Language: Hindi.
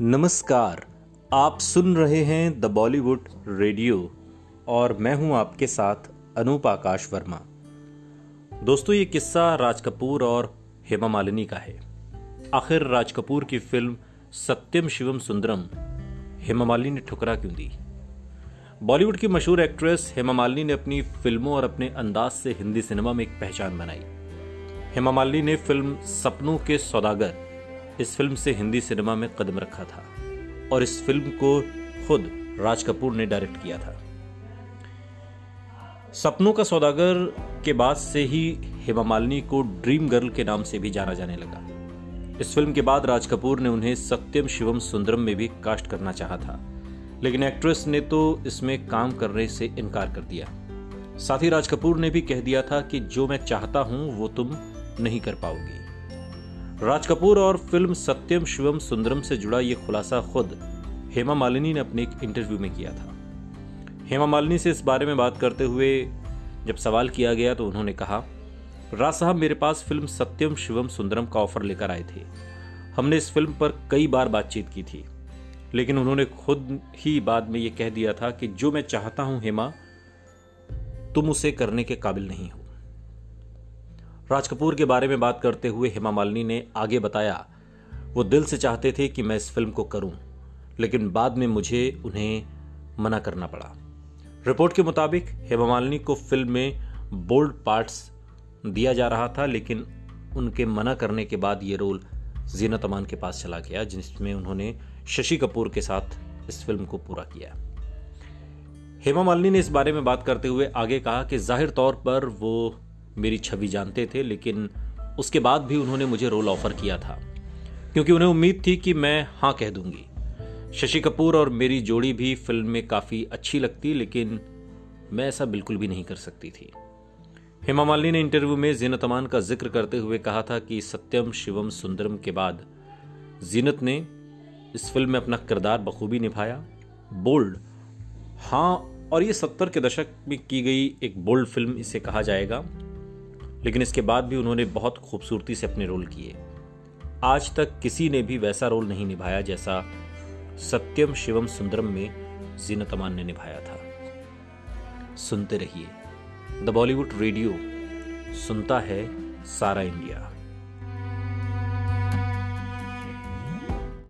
नमस्कार, आप सुन रहे हैं द बॉलीवुड रेडियो और मैं हूँ आपके साथ अनूप आकाश वर्मा। दोस्तों, ये किस्सा राज कपूर और हेमा मालिनी का है। आखिर राज कपूर की फ़िल्म सत्यम शिवम सुंदरम हेमा मालिनी ने ठुकरा क्यों दी? बॉलीवुड की मशहूर एक्ट्रेस हेमा मालिनी ने अपनी फ़िल्मों और अपने अंदाज से हिंदी सिनेमा में एक पहचान बनाई। हेमा मालिनी ने फ़िल्म सपनों के सौदागर इस फ़िल्म से हिंदी सिनेमा में कदम रखा था और इस फ़िल्म को खुद राज कपूर ने डायरेक्ट किया था। सपनों का सौदागर के बाद से ही हेमा मालिनी को ड्रीम गर्ल के नाम से भी जाना जाने लगा। इस फ़िल्म के बाद राज कपूर ने उन्हें सत्यम शिवम सुंदरम में भी कास्ट करना चाहा था, लेकिन एक्ट्रेस ने तो इसमें काम करने से इनकार कर दिया। साथ ही राज कपूर ने भी कह दिया था कि जो मैं चाहता हूँ, वो तुम नहीं कर पाओगी। राज कपूर और फ़िल्म सत्यम शिवम सुंदरम से जुड़ा ये खुलासा खुद हेमा मालिनी ने अपने एक इंटरव्यू में किया था। हेमा मालिनी से इस बारे में बात करते हुए जब सवाल किया गया तो उन्होंने कहा, राज साहब, मेरे पास फ़िल्म सत्यम शिवम सुंदरम का ऑफ़र लेकर आए थे। हमने इस फ़िल्म पर कई बार बातचीत की थी, लेकिन उन्होंने खुद ही बाद में ये कह दिया था कि जो मैं चाहता हूँ हेमा, तुम उसे करने के काबिल नहीं हो। राज कपूर के बारे में बात करते हुए हेमा मालिनी ने आगे बताया, वो दिल से चाहते थे कि मैं इस फ़िल्म को करूँ, लेकिन बाद में मुझे उन्हें मना करना पड़ा। रिपोर्ट के मुताबिक, हेमा मालिनी को फ़िल्म में बोल्ड पार्ट्स दिया जा रहा था, लेकिन उनके मना करने के बाद ये रोल जीनत अमान के पास चला गया, जिसमें उन्होंने शशि कपूर के साथ इस फ़िल्म को पूरा किया। हेमा मालिनी ने इस बारे में बात करते हुए आगे कहा कि ज़ाहिर तौर पर वो मेरी छवि जानते थे, लेकिन उसके बाद भी उन्होंने मुझे रोल ऑफ़र किया था, क्योंकि उन्हें उम्मीद थी कि मैं हाँ कह दूँगी। शशि कपूर और मेरी जोड़ी भी फ़िल्म में काफ़ी अच्छी लगती, लेकिन मैं ऐसा बिल्कुल भी नहीं कर सकती थी। हेमा मालिनी ने इंटरव्यू में जीनत अमान का ज़िक्र करते हुए कहा था कि सत्यम शिवम सुंदरम के बाद जीनत ने इस फ़िल्म में अपना किरदार बखूबी निभाया। बोल्ड। हाँ और ये सत्तर के दशक में की गई एक बोल्ड फ़िल्म, इसे कहा जाएगा। लेकिन इसके बाद भी उन्होंने बहुत खूबसूरती से अपने रोल किए। आज तक किसी ने भी वैसा रोल नहीं निभाया जैसा सत्यम शिवम सुंदरम में जीनत अमान ने निभाया था। सुनते रहिए। द बॉलीवुड रेडियो, सुनता है सारा इंडिया।